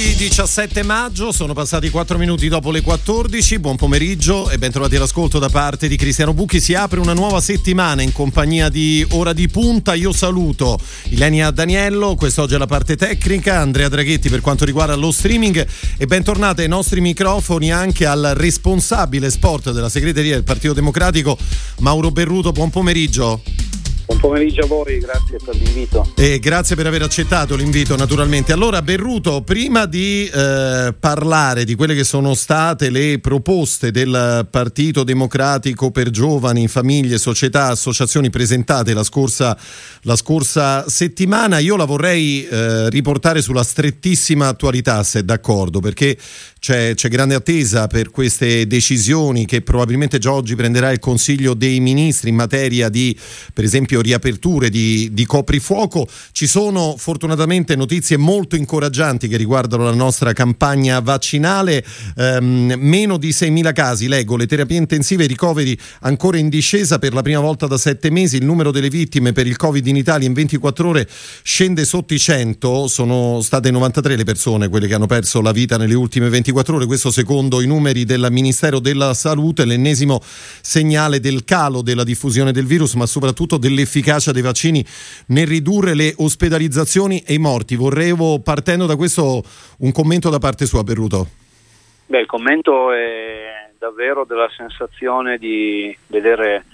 Lunedì 17 maggio, sono passati 4 minuti dopo le 14, buon pomeriggio e bentrovati all'ascolto da parte di Cristiano Bucchi. Si apre una nuova settimana in compagnia di Ora di Punta. Io saluto Ilenia Daniello, quest'oggi è la parte tecnica, Andrea Draghetti per quanto riguarda lo streaming e bentornate ai nostri microfoni anche al responsabile sport della segreteria del Partito Democratico, Mauro Berruto. Buon pomeriggio. Buon pomeriggio a voi, grazie per l'invito. E grazie per aver accettato l'invito naturalmente. Allora Berruto, prima di eh, parlare di quelle che sono state le proposte del Partito Democratico per giovani, famiglie, società, associazioni presentate la scorsa, la scorsa settimana, io la vorrei eh, riportare sulla strettissima attualità, se d'accordo, perché c'è, c'è grande attesa per queste decisioni che probabilmente già oggi prenderà il Consiglio dei Ministri in materia di, per esempio, riaperture di, di coprifuoco. Ci sono fortunatamente notizie molto incoraggianti che riguardano la nostra campagna vaccinale. Ehm, meno di 6.000 casi, leggo, le terapie intensive e i ricoveri ancora in discesa per la prima volta da sette mesi. Il numero delle vittime per il Covid in Italia in 24 ore scende sotto i 100. Sono state 93 le persone quelle che hanno perso la vita nelle ultime 24 ore, questo secondo i numeri del Ministero della Salute, l'ennesimo segnale del calo della diffusione del virus, ma soprattutto dell'efficacia dei vaccini nel ridurre le ospedalizzazioni e i morti. Vorrevo, partendo da questo, un commento da parte sua, Berruto. Beh, il commento è davvero della sensazione di vedere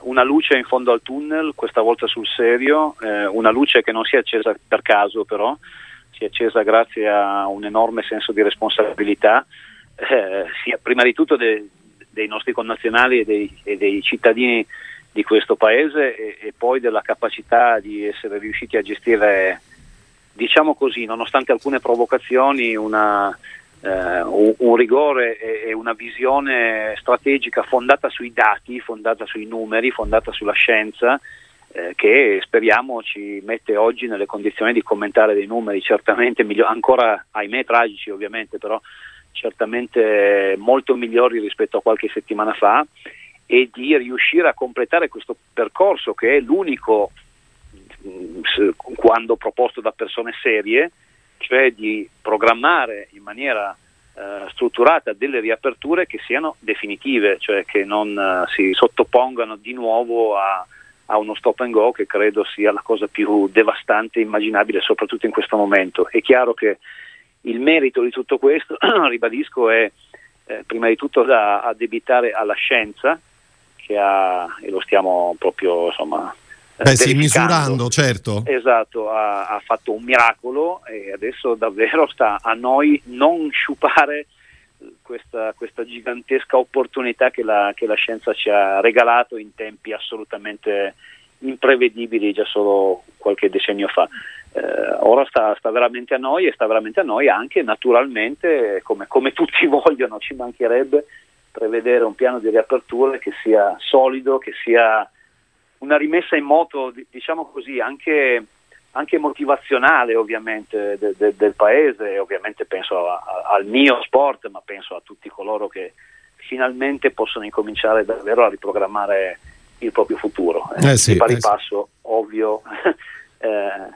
una luce in fondo al tunnel, questa volta sul serio, eh, una luce che non si è accesa per caso però, si è accesa grazie a un enorme senso di responsabilità, eh, sia prima di tutto de, dei nostri connazionali e dei, e dei, cittadini di questo paese e, e, poi della capacità di essere riusciti a gestire, diciamo così, nonostante alcune provocazioni, una, eh, un, rigore e, e una visione strategica fondata sui dati, fondata sui numeri, fondata sulla scienza eh, che speriamo ci mette oggi nelle condizioni di commentare dei numeri certamente migliori, ancora ahimè tragici ovviamente, però certamente molto migliori rispetto a qualche settimana fa e di riuscire a completare questo percorso che è l'unico mh, quando proposto da persone serie, cioè di programmare in maniera eh, strutturata delle riaperture che siano definitive, cioè che non eh, si sottopongano di nuovo a a uno stop and go che credo sia la cosa più devastante immaginabile soprattutto in questo momento. È chiaro che il merito di tutto questo, ribadisco, è eh, prima di tutto da addebitare alla scienza ha, e lo stiamo proprio insomma, eh, Beh, sì, misurando, certo. Esatto, ha, ha, fatto un miracolo e adesso davvero sta a noi non sciupare questa, questa gigantesca opportunità che la, che la scienza ci ha regalato in tempi assolutamente imprevedibili già solo qualche decennio fa. Eh, ora sta, sta, veramente a noi e sta veramente a noi anche naturalmente, come, come, tutti vogliono, ci mancherebbe prevedere un piano di riapertura che sia solido, che sia una rimessa in moto, diciamo così, anche anche motivazionale ovviamente de, de, del paese, ovviamente penso a, a, al mio sport, ma penso a tutti coloro che finalmente possono incominciare davvero a riprogrammare il proprio futuro. Eh, sì, di pari eh passo, sì. ovvio, eh,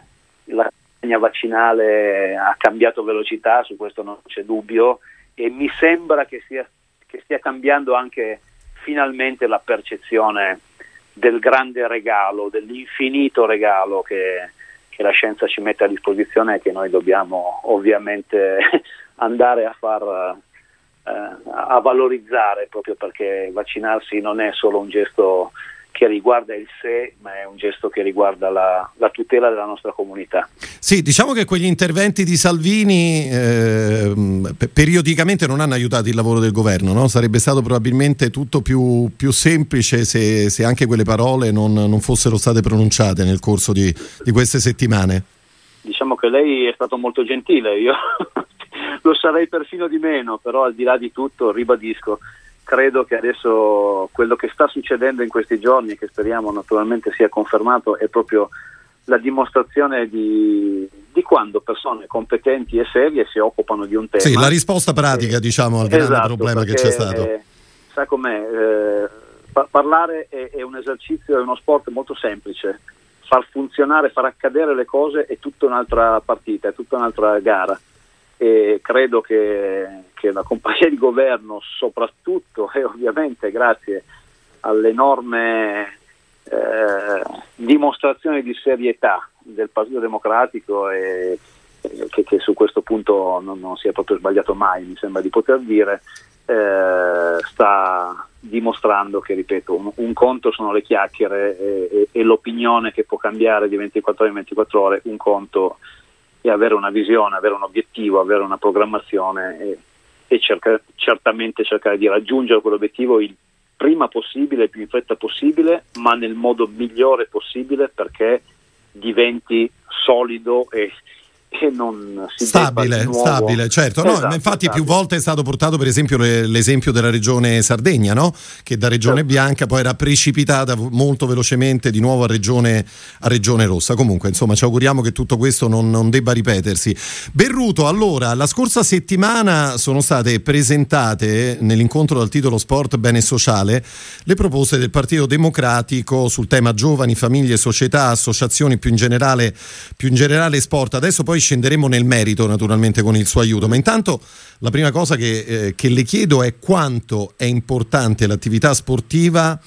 la campagna vaccinale ha cambiato velocità, su questo non c'è dubbio, e mi sembra che, sia, che stia cambiando anche finalmente la percezione del grande regalo, dell'infinito regalo che che la scienza ci mette a disposizione e che noi dobbiamo ovviamente andare a far eh, a valorizzare proprio perché vaccinarsi non è solo un gesto che riguarda il sé, ma è un gesto che riguarda la, la, tutela della nostra comunità. Sì, diciamo che quegli interventi di Salvini eh, periodicamente non hanno aiutato il lavoro del governo, no? sarebbe stato probabilmente tutto più, più semplice se, se, anche quelle parole non, non, fossero state pronunciate nel corso di, di queste settimane. Diciamo che lei è stato molto gentile, io lo sarei perfino di meno, però al di là di tutto ribadisco credo che adesso quello che sta succedendo in questi giorni, che speriamo naturalmente sia confermato, è proprio la dimostrazione di, di, quando persone competenti e serie si occupano di un tema. Sì, la risposta pratica, eh, diciamo, al esatto, grande problema che c'è stato. Eh, sa com'è? Eh, pa- parlare è, è, un esercizio, è uno sport molto semplice. Far funzionare, far accadere le cose è tutta un'altra partita, è tutta un'altra gara. E credo che, che la compagnia di governo, soprattutto e ovviamente grazie all'enorme eh, dimostrazione di serietà del Partito Democratico e, che, che, su questo punto non, non, si è proprio sbagliato mai, mi sembra di poter dire, eh, sta dimostrando che, ripeto, un, un, conto sono le chiacchiere e, e, e, l'opinione che può cambiare di 24 ore in 24 ore, un conto è avere una visione, avere un obiettivo, avere una programmazione e, e cerca, certamente cercare di raggiungere quell'obiettivo il prima possibile, il più in fretta possibile, ma nel modo migliore possibile perché diventi solido e, che non si stabile, stabile, certo. No, esatto, infatti, stabile. più volte è stato portato, per esempio, l'esempio della regione Sardegna, no? che da regione certo. bianca poi era precipitata molto velocemente di nuovo a regione, a regione rossa. Comunque, insomma, ci auguriamo che tutto questo non, non, debba ripetersi. Berruto, allora, la scorsa settimana sono state presentate nell'incontro dal titolo Sport Bene Sociale le proposte del Partito Democratico sul tema giovani, famiglie, società, associazioni, più in generale, più in generale sport. Adesso poi scenderemo nel merito naturalmente con il suo aiuto, ma intanto la prima cosa che, eh, che le chiedo è quanto è importante l'attività sportiva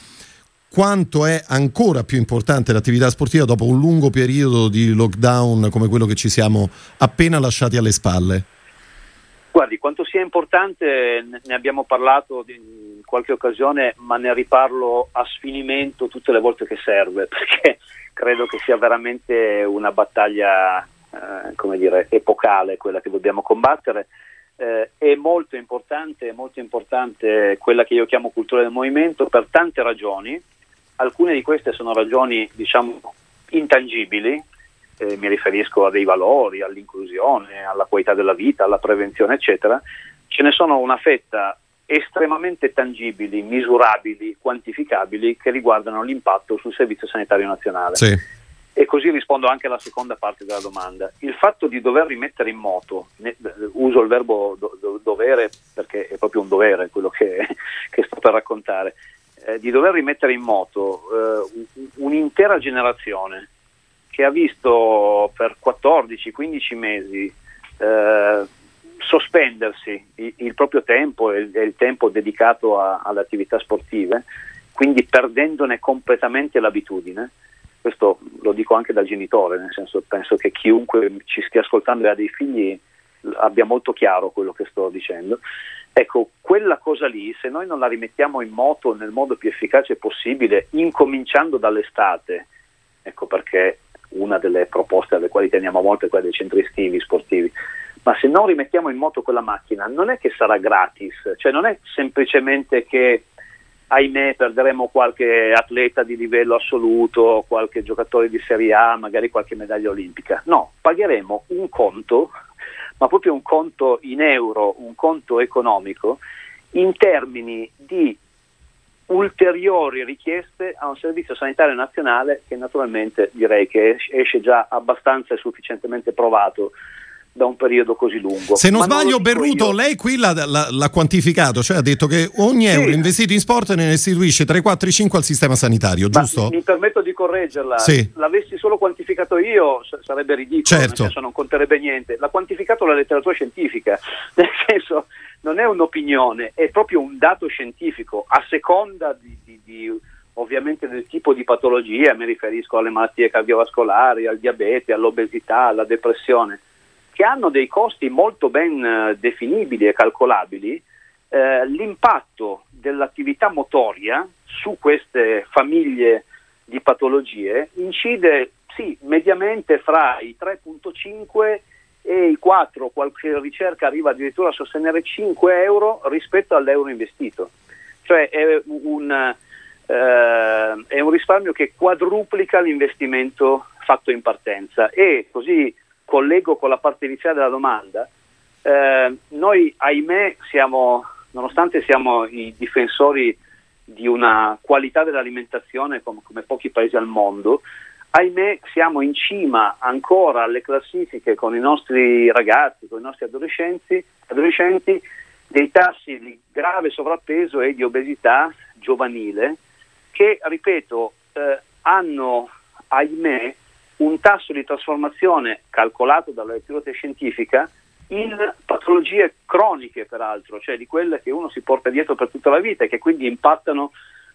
quanto è ancora più importante l'attività sportiva dopo un lungo periodo di lockdown come quello che ci siamo appena lasciati alle spalle? Guardi, quanto sia importante ne abbiamo parlato in qualche occasione, ma ne riparlo a sfinimento tutte le volte che serve, perché credo che sia veramente una battaglia eh, come dire, epocale quella che dobbiamo combattere. Eh, è molto importante, molto importante quella che io chiamo cultura del movimento per tante ragioni. Alcune di queste sono ragioni, diciamo, intangibili, eh, mi riferisco a dei valori, all'inclusione, alla qualità della vita, alla prevenzione, eccetera. Ce ne sono una fetta estremamente tangibili, misurabili, quantificabili che riguardano l'impatto sul Servizio Sanitario Nazionale. Sì. E così rispondo anche alla seconda parte della domanda. Il fatto di dover rimettere in moto, ne, uso il verbo do, do, dovere perché è proprio un dovere quello che, che sto per raccontare, eh, di dover rimettere in moto eh, un'intera generazione che ha visto per 14-15 mesi eh, sospendersi il, il, proprio tempo e il, il tempo dedicato a, alle attività sportive, quindi perdendone completamente l'abitudine questo lo dico anche da genitore, nel senso penso che chiunque ci stia ascoltando e ha dei figli abbia molto chiaro quello che sto dicendo. Ecco, quella cosa lì, se noi non la rimettiamo in moto nel modo più efficace possibile, incominciando dall'estate, ecco perché una delle proposte alle quali teniamo molto è quella dei centri estivi sportivi, ma se non rimettiamo in moto quella macchina non è che sarà gratis, cioè non è semplicemente che ahimè perderemo qualche atleta di livello assoluto, qualche giocatore di Serie A, magari qualche medaglia olimpica. No, pagheremo un conto, ma proprio un conto in euro, un conto economico, in termini di ulteriori richieste a un servizio sanitario nazionale che naturalmente direi che esce già abbastanza e sufficientemente provato da un periodo così lungo. Se non Ma sbaglio, non Berruto, io. lei qui l'ha, l'ha, l'ha, quantificato, cioè ha detto che ogni sì. euro investito in sport ne restituisce 3, 4, 5 al sistema sanitario, giusto? Ma mi permetto di correggerla. Sì. L'avessi solo quantificato io sarebbe ridicolo, certo. nel senso non conterebbe niente. L'ha quantificato la letteratura scientifica, nel senso non è un'opinione, è proprio un dato scientifico a seconda di, di, di ovviamente del tipo di patologia, mi riferisco alle malattie cardiovascolari, al diabete, all'obesità, alla depressione che hanno dei costi molto ben eh, definibili e calcolabili, eh, l'impatto dell'attività motoria su queste famiglie di patologie incide sì, mediamente fra i 3.5 e i 4, qualche ricerca arriva addirittura a sostenere 5 euro rispetto all'euro investito. Cioè è un, eh, è un risparmio che quadruplica l'investimento fatto in partenza e così collego con la parte iniziale della domanda, eh, noi ahimè siamo, nonostante siamo i difensori di una qualità dell'alimentazione come, come pochi paesi al mondo, ahimè siamo in cima ancora alle classifiche con i nostri ragazzi, con i nostri adolescenti, adolescenti dei tassi di grave sovrappeso e di obesità giovanile che, ripeto, eh, hanno, ahimè, un tasso di trasformazione calcolato dalla lettura scientifica in patologie croniche, peraltro, cioè di quelle che uno si porta dietro per tutta la vita e che quindi impattano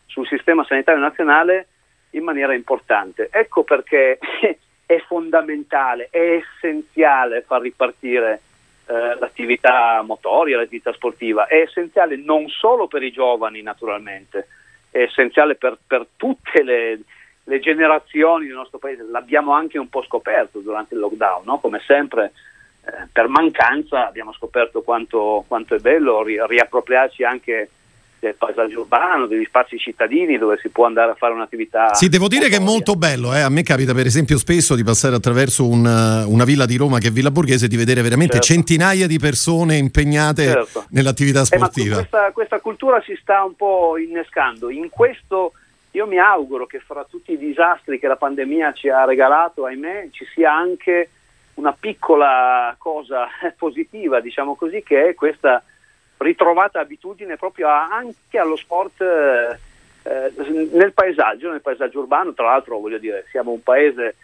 sul sistema sanitario nazionale in maniera importante. Ecco perché è fondamentale, è essenziale far ripartire eh, l'attività motoria, l'attività sportiva, è essenziale non solo per i giovani naturalmente, è essenziale per, per tutte le, le, generazioni del nostro paese, l'abbiamo anche un po' scoperto durante il lockdown, no? come sempre eh, per mancanza abbiamo scoperto quanto, quanto è bello ri- riappropriarci anche del paesaggio urbano, degli spazi cittadini dove si può andare a fare un'attività. Sì, devo dire che è molto bello. Eh? A me capita, per esempio, spesso di passare attraverso un, una villa di Roma che è Villa Borghese e di vedere veramente certo. centinaia di persone impegnate certo. nell'attività sportiva. Eh, questa, questa cultura si sta un po' innescando. In questo. Io mi auguro che fra tutti i disastri che la pandemia ci ha regalato, ahimè, ci sia anche una piccola cosa positiva, diciamo così, che è questa ritrovata abitudine proprio anche allo sport eh, eh, nel paesaggio, nel paesaggio urbano. Tra l'altro, voglio dire, siamo un paese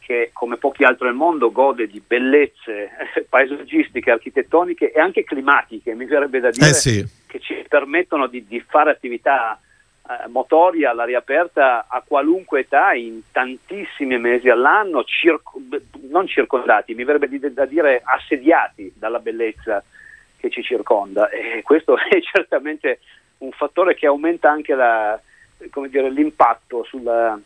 che come pochi altri al mondo gode di bellezze eh, paesaggistiche, architettoniche e anche climatiche, mi verrebbe da dire, eh sì. che ci permettono di, di fare attività eh, motori all'aria aperta a qualunque età in tantissimi mesi all'anno, circo, non circondati, mi verrebbe da dire assediati dalla bellezza che ci circonda e questo è certamente un fattore che aumenta anche la, dire, l'impatto sulla,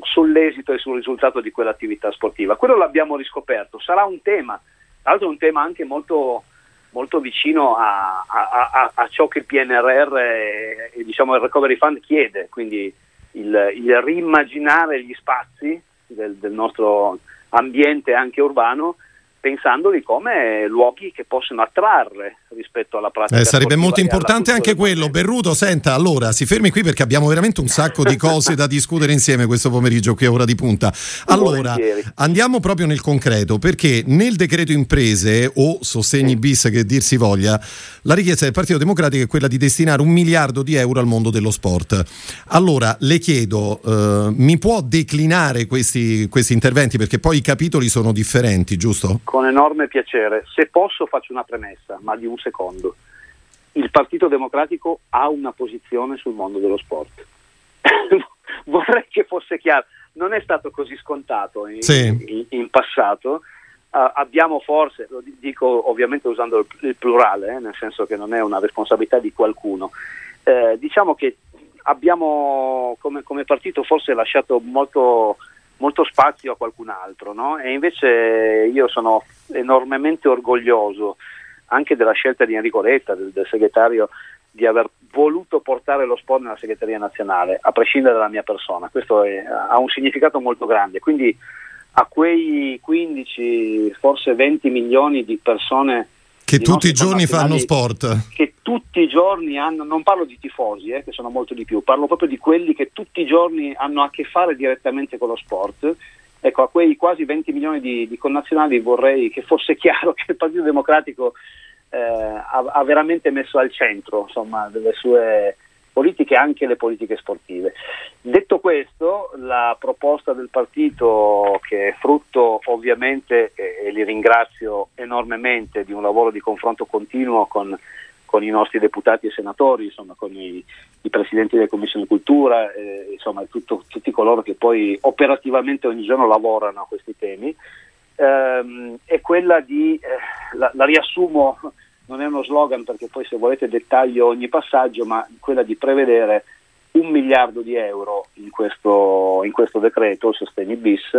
sull'esito e sul risultato di quell'attività sportiva. Quello l'abbiamo riscoperto, sarà un tema, tra l'altro un tema anche molto, molto vicino a, a, a, a, ciò che il PNRR e, diciamo, il Recovery Fund chiede, quindi il, il rimmaginare gli spazi del, del nostro ambiente anche urbano pensandoli come luoghi che possono attrarre rispetto alla pratica. Eh, sarebbe molto importante anche quello. Berruto, senta, allora si fermi qui perché abbiamo veramente un sacco di cose da discutere insieme questo pomeriggio qui a ora di punta. Allora, andiamo proprio nel concreto perché nel decreto imprese o sostegni bis che dir si voglia, la richiesta del Partito Democratico è quella di destinare un miliardo di euro al mondo dello sport. Allora, le chiedo, eh, mi può declinare questi, questi interventi perché poi i capitoli sono differenti, giusto? Con enorme piacere. Se posso faccio una premessa, ma di un secondo. Il Partito Democratico ha una posizione sul mondo dello sport. Vorrei che fosse chiaro. Non è stato così scontato in, sì. in, in passato. Uh, abbiamo forse, lo dico ovviamente usando il, il plurale, eh, nel senso che non è una responsabilità di qualcuno, eh, diciamo che abbiamo come, come partito forse lasciato molto molto spazio a qualcun altro, no? E invece io sono enormemente orgoglioso anche della scelta di Enrico Letta, del, del segretario, di aver voluto portare lo sport nella segreteria nazionale, a prescindere dalla mia persona. Questo è, ha un significato molto grande. Quindi a quei 15, forse 20 milioni di persone che tutti i giorni fanno sport. Che tutti i giorni hanno, non parlo di tifosi, eh, che sono molto di più, parlo proprio di quelli che tutti i giorni hanno a che fare direttamente con lo sport. Ecco, a quei quasi 20 milioni di, di connazionali vorrei che fosse chiaro che il Partito Democratico eh, ha, ha, veramente messo al centro insomma, delle sue politiche anche le politiche sportive. Detto questo, la proposta del partito, che è frutto ovviamente, e, e li ringrazio enormemente, di un lavoro di confronto continuo con, con i nostri deputati e senatori, insomma, con i, i presidenti delle commissioni cultura, eh, insomma, tutto, tutti coloro che poi operativamente ogni giorno lavorano a questi temi, ehm, è quella di, eh, la, la riassumo non è uno slogan perché poi se volete dettaglio ogni passaggio, ma quella di prevedere un miliardo di euro in questo, in questo decreto, il sostegni bis,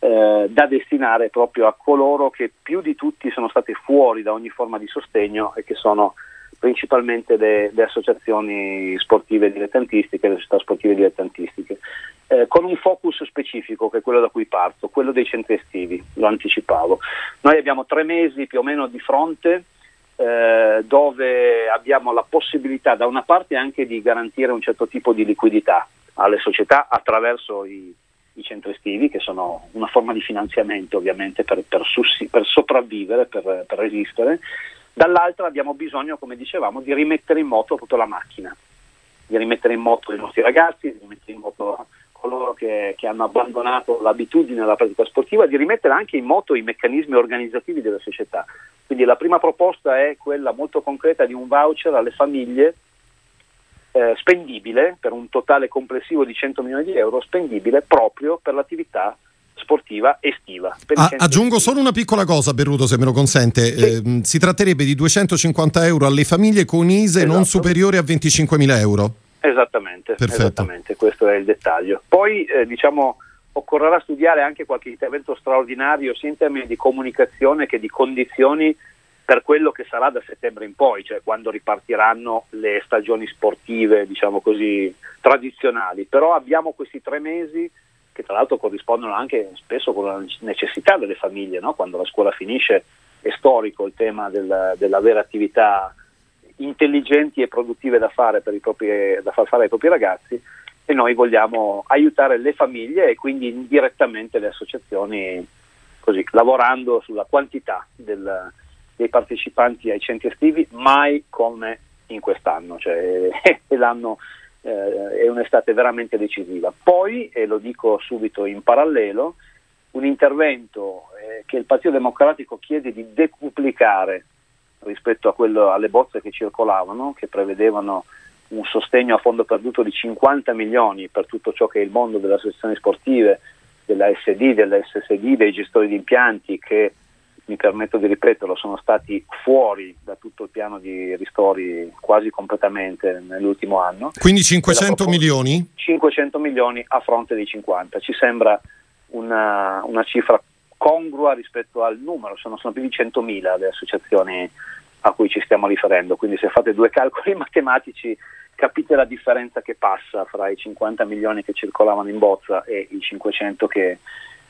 eh, da destinare proprio a coloro che più di tutti sono stati fuori da ogni forma di sostegno e che sono principalmente le, associazioni sportive dilettantistiche, le società sportive dilettantistiche, eh, con un focus specifico che è quello da cui parto, quello dei centri estivi, lo anticipavo. Noi abbiamo tre mesi più o meno di fronte eh, dove abbiamo la possibilità da una parte anche di garantire un certo tipo di liquidità alle società attraverso i, i centri estivi, che sono una forma di finanziamento ovviamente per, per, sussi- per sopravvivere, per, per resistere, dall'altra abbiamo bisogno, come dicevamo, di rimettere in moto proprio la macchina, di rimettere in moto i nostri ragazzi, di rimettere in moto coloro che, che, hanno abbandonato l'abitudine alla pratica sportiva, di rimettere anche in moto i meccanismi organizzativi delle società. Quindi la prima proposta è quella molto concreta di un voucher alle famiglie eh, spendibile per un totale complessivo di 100 milioni di euro, spendibile proprio per l'attività sportiva estiva. Ah, aggiungo solo una piccola cosa, Berruto, se me lo consente. Sì. Eh, si tratterebbe di 250 euro alle famiglie con ISE esatto. non superiori a 25 mila euro. Esattamente, esattamente, questo è il dettaglio. Poi eh, diciamo occorrerà studiare anche qualche intervento straordinario sia in termini di comunicazione che di condizioni per quello che sarà da settembre in poi, cioè quando ripartiranno le stagioni sportive, diciamo così, tradizionali. Però abbiamo questi tre mesi che tra l'altro corrispondono anche spesso con la necessità delle famiglie, no? quando la scuola finisce è storico il tema del, dell'avere attività intelligenti e produttive da, fare propri, da far fare ai propri ragazzi e noi vogliamo aiutare le famiglie e quindi indirettamente le associazioni così, lavorando sulla quantità del, dei partecipanti ai centri estivi mai come in quest'anno, cioè l'anno eh, è un'estate veramente decisiva. Poi, e lo dico subito in parallelo, un intervento eh, che il Partito Democratico chiede di decuplicare rispetto quello, alle bozze che circolavano, che prevedevano un sostegno a fondo perduto di 50 milioni per tutto ciò che è il mondo delle associazioni sportive, della SD, della SSD, dei gestori di impianti che mi permetto di ripeterlo, sono stati fuori da tutto il piano di ristori quasi completamente nell'ultimo anno. Quindi 500 milioni? 500 milioni a fronte dei 50. Ci sembra una, una cifra congrua rispetto al numero, sono, sono più di 100.000 le associazioni a cui ci stiamo riferendo, quindi se fate due calcoli matematici capite la differenza che passa fra i 50 milioni che circolavano in bozza e i 500 che,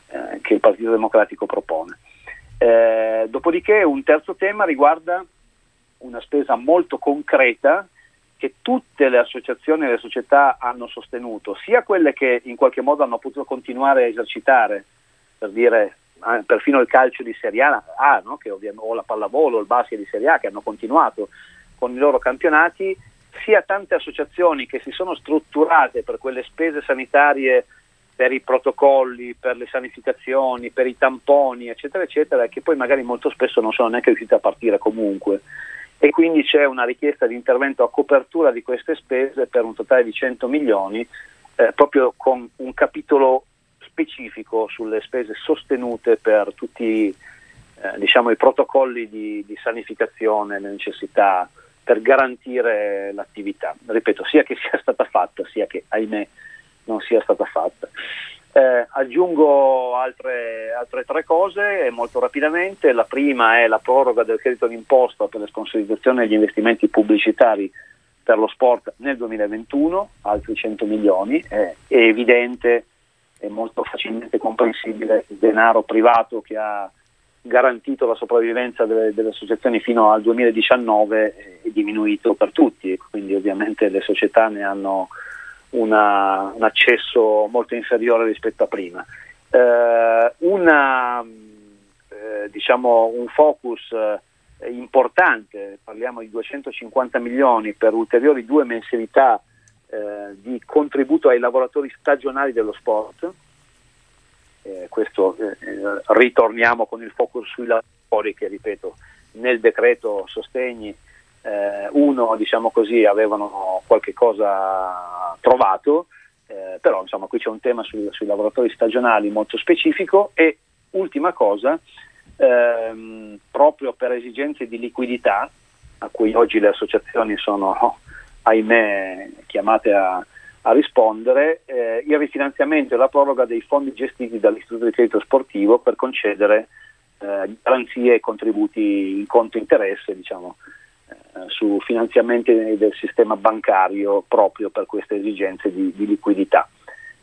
eh, che il Partito Democratico propone. Eh, dopodiché un terzo tema riguarda una spesa molto concreta che tutte le associazioni e le società hanno sostenuto, sia quelle che in qualche modo hanno potuto continuare a esercitare, per dire eh, perfino il calcio di Serie A, ah, no? o la pallavolo il basket di Serie A che hanno continuato con i loro campionati, sia tante associazioni che si sono strutturate per quelle spese sanitarie per i protocolli, per le sanificazioni, per i tamponi, eccetera, eccetera, che poi magari molto spesso non sono neanche riusciti a partire comunque. E quindi c'è una richiesta di intervento a copertura di queste spese per un totale di 100 milioni, eh, proprio con un capitolo specifico sulle spese sostenute per tutti eh, diciamo, i protocolli di, di sanificazione, le necessità per garantire l'attività. Ripeto, sia che sia stata fatta, sia che, ahimè, non sia stata fatta. Eh, aggiungo altre, altre, tre cose molto rapidamente. La prima è la proroga del credito d'imposta per le sponsorizzazioni degli investimenti pubblicitari per lo sport nel 2021, altri 100 milioni. Eh, è evidente e molto facilmente comprensibile il denaro privato che ha garantito la sopravvivenza delle, delle associazioni fino al 2019 è diminuito per tutti, quindi ovviamente le società ne hanno una, un accesso molto inferiore rispetto a prima. Eh, una, eh, diciamo, un focus eh, importante, parliamo di 250 milioni per ulteriori due mensilità eh, di contributo ai lavoratori stagionali dello sport. Eh, questo eh, ritorniamo con il focus sui lavori che ripeto nel decreto sostegni eh, uno diciamo così avevano qualche cosa trovato, eh, però insomma qui c'è un tema sui, sui, lavoratori stagionali molto specifico e ultima cosa, ehm, proprio per esigenze di liquidità a cui oggi le associazioni sono ahimè chiamate a, a rispondere, eh, il rifinanziamento e la proroga dei fondi gestiti dall'Istituto di Credito Sportivo per concedere eh, garanzie e contributi in conto interesse diciamo, su finanziamenti del sistema bancario proprio per queste esigenze di, di liquidità.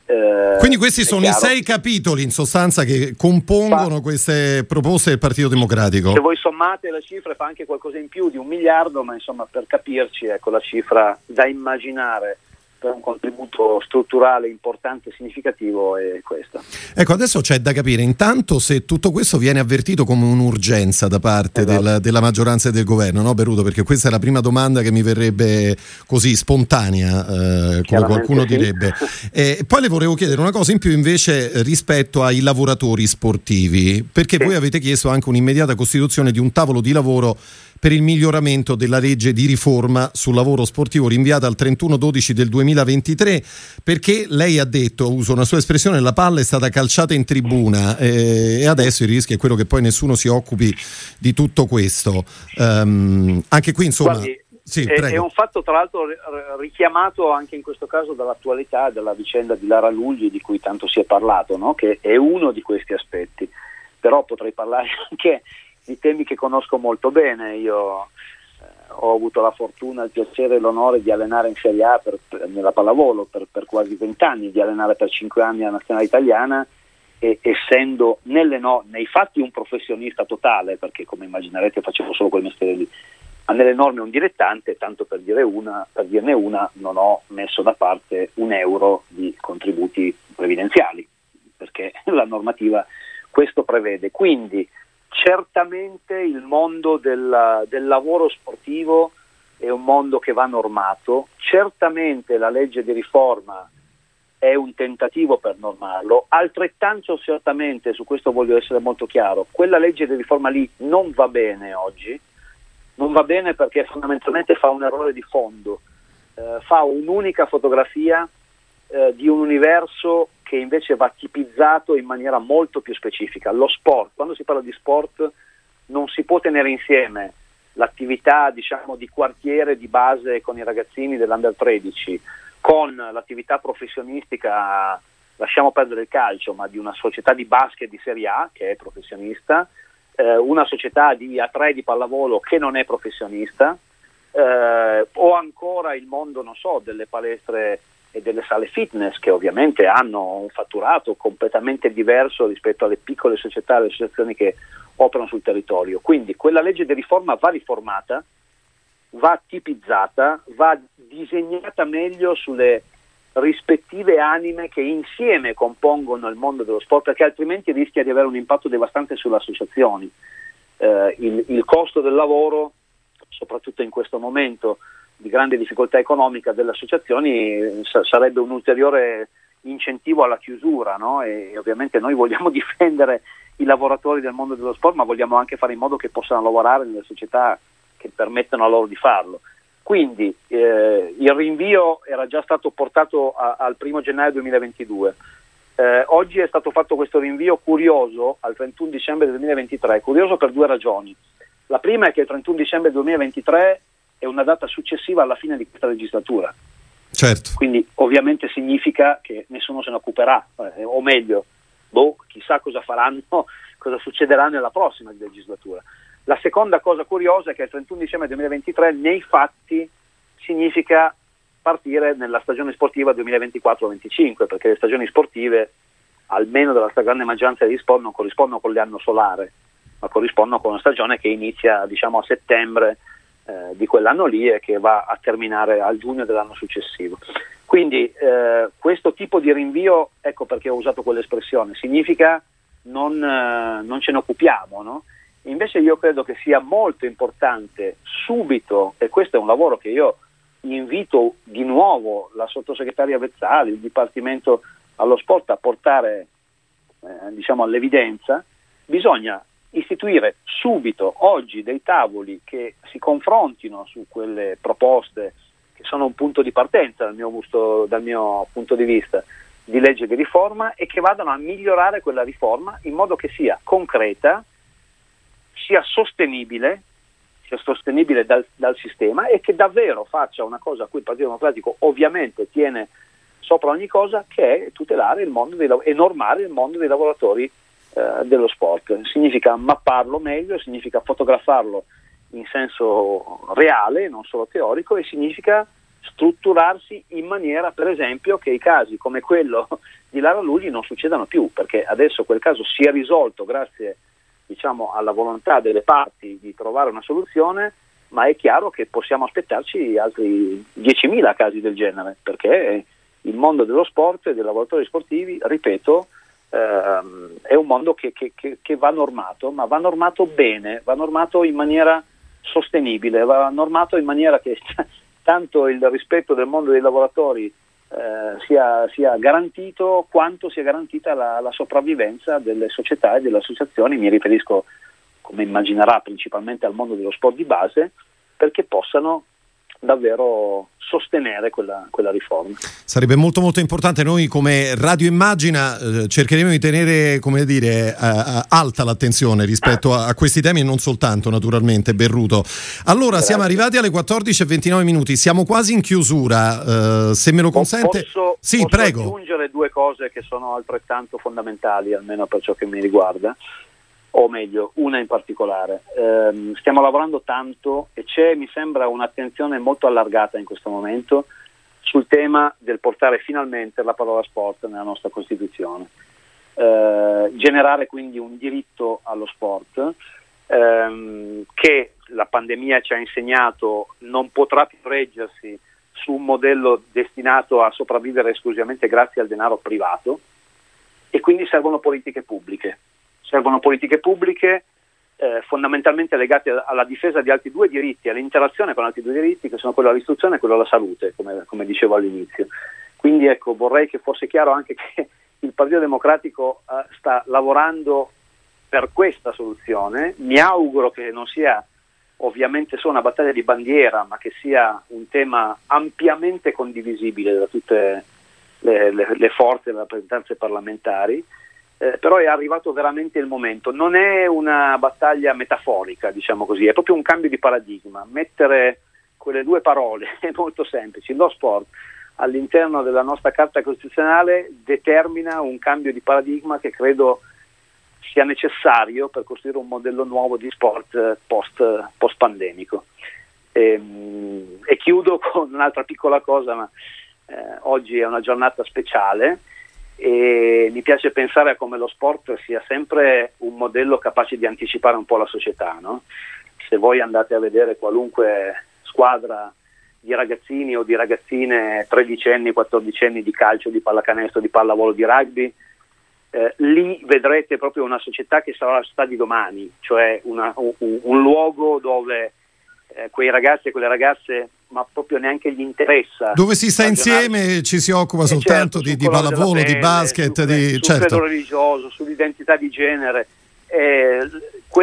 Eh, Quindi questi sono chiaro. i sei capitoli in sostanza che compongono fa, queste proposte del Partito Democratico. Se voi sommate le cifre fa anche qualcosa in più di un miliardo, ma insomma per capirci ecco la cifra da immaginare per un contributo strutturale importante e significativo è questo. Ecco, adesso c'è da capire intanto se tutto questo viene avvertito come un'urgenza da parte esatto. del, della maggioranza e del governo, no Beruto? Perché questa è la prima domanda che mi verrebbe così spontanea, eh, come qualcuno sì. direbbe. E poi le volevo chiedere una cosa in più invece rispetto ai lavoratori sportivi, perché sì. voi avete chiesto anche un'immediata costituzione di un tavolo di lavoro per il miglioramento della legge di riforma sul lavoro sportivo rinviata al 31-12 del 2023 perché lei ha detto, uso una sua espressione, la palla è stata calciata in tribuna eh, e adesso il rischio è quello che poi nessuno si occupi di tutto questo. Um, anche qui insomma... Guardi, sì, è, è, un fatto tra l'altro richiamato anche in questo caso dall'attualità della vicenda di Lara Lugli di cui tanto si è parlato, no? che è uno di questi aspetti. Però potrei parlare anche di temi che conosco molto bene. Io eh, ho avuto la fortuna, il piacere e l'onore di allenare in Serie A per, per, nella pallavolo per, per quasi vent'anni, di allenare per cinque anni la nazionale italiana e essendo no, nei fatti un professionista totale, perché come immaginerete facevo solo quel mestiere lì, ma nelle norme un dilettante, tanto per, dire una, per dirne una, non ho messo da parte un euro di contributi previdenziali, perché la normativa questo prevede. Quindi certamente il mondo del, del, lavoro sportivo è un mondo che va normato, certamente la legge di riforma è un tentativo per normarlo, altrettanto certamente, su questo voglio essere molto chiaro, quella legge di riforma lì non va bene oggi, non va bene perché fondamentalmente fa un errore di fondo, eh, fa un'unica fotografia eh, di un universo che invece va tipizzato in maniera molto più specifica. Lo sport, quando si parla di sport non si può tenere insieme l'attività diciamo, di quartiere di base con i ragazzini dell'Under 13 con l'attività professionistica, lasciamo perdere il calcio, ma di una società di basket di Serie A che è professionista, eh, una società di A3 di pallavolo che non è professionista, eh, o ancora il mondo, so, delle palestre e delle sale fitness che ovviamente hanno un fatturato completamente diverso rispetto alle piccole società, alle associazioni che operano sul territorio. Quindi quella legge di riforma va riformata, va tipizzata, va disegnata meglio sulle rispettive anime che insieme compongono il mondo dello sport, perché altrimenti rischia di avere un impatto devastante sulle associazioni. Eh, il, il costo del lavoro, soprattutto in questo momento, di grande difficoltà economica delle associazioni sarebbe un ulteriore incentivo alla chiusura no? e, ovviamente noi vogliamo difendere i lavoratori del mondo dello sport ma vogliamo anche fare in modo che possano lavorare nelle società che permettono a loro di farlo. Quindi eh, il rinvio era già stato portato a, al 1 gennaio 2022. Eh, oggi è stato fatto questo rinvio curioso al 31 dicembre 2023, curioso per due ragioni. La prima è che il 31 dicembre 2023 è una data successiva alla fine di questa legislatura. Certo. Quindi ovviamente significa che nessuno se ne occuperà, eh, o meglio, boh, chissà cosa faranno, cosa succederà nella prossima legislatura. La seconda cosa curiosa è che il 31 dicembre 2023 nei fatti significa partire nella stagione sportiva 2024-25, perché le stagioni sportive, almeno della stragrande maggioranza degli sport, non corrispondono con l'anno solare, ma corrispondono con una stagione che inizia diciamo, a settembre eh, di quell'anno lì e che va a terminare al giugno dell'anno successivo. Quindi eh, questo tipo di rinvio, ecco perché ho usato quell'espressione, significa non, eh, non ce ne occupiamo, no? Invece io credo che sia molto importante subito, e questo è un lavoro che io invito di nuovo la sottosegretaria Vezzali, il Dipartimento allo Sport a portare eh, diciamo all'evidenza, bisogna istituire subito, oggi, dei tavoli che si confrontino su quelle proposte che sono un punto di partenza dal mio, gusto, dal mio punto di vista di legge di riforma e che vadano a migliorare quella riforma in modo che sia concreta, sia sostenibile, sia sostenibile dal, dal, sistema e che davvero faccia una cosa a cui il Partito Democratico ovviamente tiene sopra ogni cosa, che è tutelare il mondo dei, e normare il mondo dei lavoratori eh, dello sport. Significa mapparlo meglio, significa fotografarlo in senso reale, non solo teorico, e significa strutturarsi in maniera, per esempio, che i casi come quello di Lara Lugli non succedano più, perché adesso quel caso si è risolto grazie diciamo, alla volontà delle parti di trovare una soluzione, ma è chiaro che possiamo aspettarci altri 10.000 casi del genere, perché il mondo dello sport e dei lavoratori sportivi, ripeto, ehm, è un mondo che, che, che, che, va normato, ma va normato bene, va normato in maniera sostenibile, va normato in maniera che tanto il rispetto del mondo dei lavoratori eh, sia, sia, garantito quanto sia garantita la, la, sopravvivenza delle società e delle associazioni, mi riferisco come immaginerà principalmente al mondo dello sport di base, perché possano davvero sostenere quella, quella, riforma. Sarebbe molto molto importante, noi come Radio Immagina eh, cercheremo di tenere come dire, eh, alta l'attenzione rispetto a, a, questi temi e non soltanto naturalmente Berruto. Allora Grazie. siamo arrivati alle 14.29 minuti, siamo quasi in chiusura, eh, se me lo consente... Posso, sì, posso prego. aggiungere due cose che sono altrettanto fondamentali, almeno per ciò che mi riguarda o meglio una in particolare. Eh, stiamo lavorando tanto e c'è, mi sembra, un'attenzione molto allargata in questo momento sul tema del portare finalmente la parola sport nella nostra Costituzione. Eh, generare quindi un diritto allo sport ehm, che la pandemia ci ha insegnato non potrà più reggersi su un modello destinato a sopravvivere esclusivamente grazie al denaro privato e quindi servono politiche pubbliche servono politiche pubbliche eh, fondamentalmente legate alla difesa di altri due diritti, all'interazione con altri due diritti che sono quello all'istruzione e quello alla salute, come, come dicevo all'inizio. Quindi ecco, vorrei che fosse chiaro anche che il Partito Democratico eh, sta lavorando per questa soluzione. Mi auguro che non sia ovviamente solo una battaglia di bandiera, ma che sia un tema ampiamente condivisibile da tutte le, le, le forze e le rappresentanze parlamentari eh, però è arrivato veramente il momento. Non è una battaglia metaforica, diciamo così, è proprio un cambio di paradigma. Mettere quelle due parole è molto semplice. Lo sport all'interno della nostra Carta Costituzionale determina un cambio di paradigma che credo sia necessario per costruire un modello nuovo di sport eh, post, pandemico. E, ehm, e, chiudo con un'altra piccola cosa, ma eh, oggi è una giornata speciale e mi piace pensare a come lo sport sia sempre un modello capace di anticipare un po' la società. No? Se voi andate a vedere qualunque squadra di ragazzini o di ragazzine 13 anni, 14 anni di calcio, di pallacanestro, di pallavolo, di rugby, eh, lì vedrete proprio una società che sarà la società di domani, cioè una, un, un, luogo dove eh, quei ragazzi e quelle ragazze ma proprio neanche gli interessa. Dove si sta insieme ci si occupa eh soltanto certo, di, di pallavolo, pelle, di basket, sul, di, sul certo. religioso, sull'identità di genere. Eh,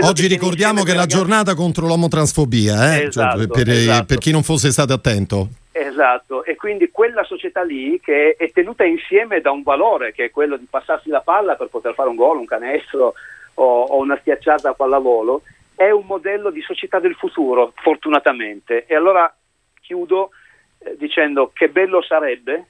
Oggi ricordiamo che è la giornata contro l'omotransfobia, eh? esatto, cioè, per, esatto. per, chi non fosse stato attento. Esatto, e quindi quella società lì che è tenuta insieme da un valore che è quello di passarsi la palla per poter fare un gol, un canestro o, o una schiacciata a pallavolo, è un modello di società del futuro, fortunatamente. E allora chiudo eh, dicendo che bello sarebbe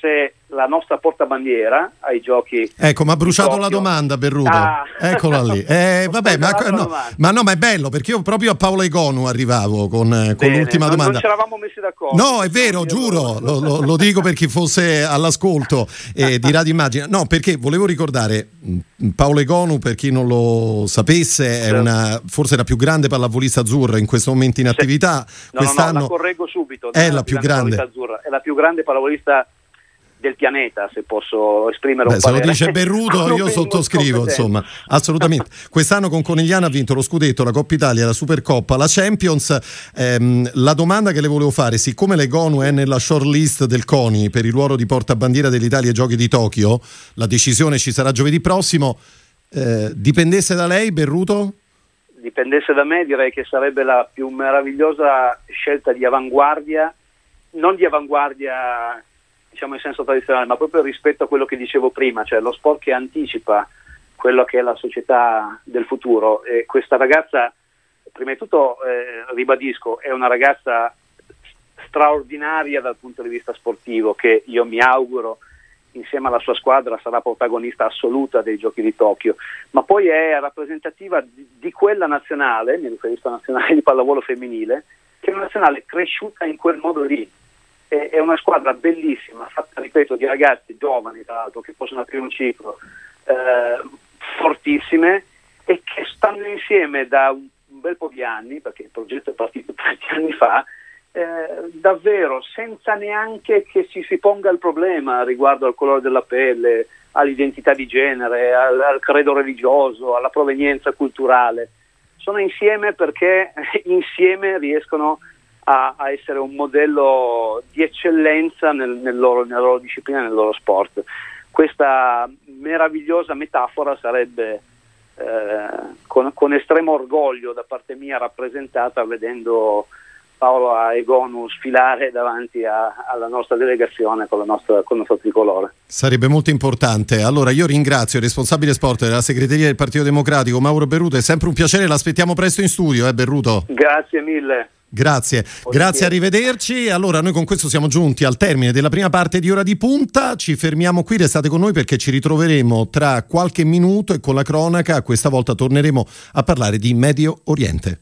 se la nostra portabandiera ai giochi. Ecco, ma ha bruciato la domanda, Berruto. Ah. Eccola lì. Eh, vabbè, ma, no, ma, no, ma è bello perché io proprio a Paolo Egonu arrivavo con, eh, con Bene, l'ultima non, domanda. Non ci eravamo messi d'accordo. No, è vero, giuro, lo, lo, lo, dico per chi fosse all'ascolto eh, di Radio Immagina. No, perché volevo ricordare mm, Paolo Egonu, per chi non lo sapesse, è certo. una, forse la più grande pallavolista azzurra in questo momento in attività. No, Quest'anno no, no, la correggo subito. È la più grande. Azzurra, è la più grande pallavolista del pianeta, se posso esprimere Beh, un se lo dice Berruto, io sottoscrivo, insomma, assolutamente. Quest'anno con Conigliano ha vinto lo scudetto, la Coppa Italia, la Supercoppa, la Champions. Ehm, la domanda che le volevo fare, siccome l'Egonu è nella shortlist del CONI per il ruolo di portabandiera dell'Italia ai Giochi di Tokyo, la decisione ci sarà giovedì prossimo, eh, dipendesse da lei, Berruto? Dipendesse da me, direi che sarebbe la più meravigliosa scelta di avanguardia, non di avanguardia diciamo in senso tradizionale, ma proprio rispetto a quello che dicevo prima, cioè lo sport che anticipa quello che è la società del futuro. E questa ragazza, prima di tutto, eh, ribadisco, è una ragazza straordinaria dal punto di vista sportivo che io mi auguro insieme alla sua squadra sarà protagonista assoluta dei giochi di Tokyo, ma poi è rappresentativa di, di quella nazionale, mi riferisco alla nazionale di pallavolo femminile, che è una nazionale cresciuta in quel modo lì, è una squadra bellissima, fatta, ripeto, di ragazzi giovani, tra l'altro, che possono aprire un ciclo, eh, fortissime e che stanno insieme da un bel po' di anni, perché il progetto è partito tanti anni fa, eh, davvero senza neanche che ci si ponga il problema riguardo al colore della pelle, all'identità di genere, al, al credo religioso, alla provenienza culturale. Sono insieme perché insieme riescono a, a essere un modello di eccellenza nel, nel loro, nella loro disciplina, nel loro sport. Questa meravigliosa metafora sarebbe eh, con, con, estremo orgoglio da parte mia rappresentata vedendo Paolo Egonu sfilare davanti a, alla nostra delegazione con, la nostra, con il nostro tricolore. Sarebbe molto importante. Allora io ringrazio il responsabile sport della segreteria del Partito Democratico, Mauro Berruto, è sempre un piacere, l'aspettiamo presto in studio, eh Berruto. Grazie mille. Grazie, grazie, arrivederci. Allora, noi con questo siamo giunti al termine della prima parte di Ora di Punta. Ci fermiamo qui, restate con noi perché ci ritroveremo tra qualche minuto e con la cronaca. Questa volta torneremo a parlare di Medio Oriente.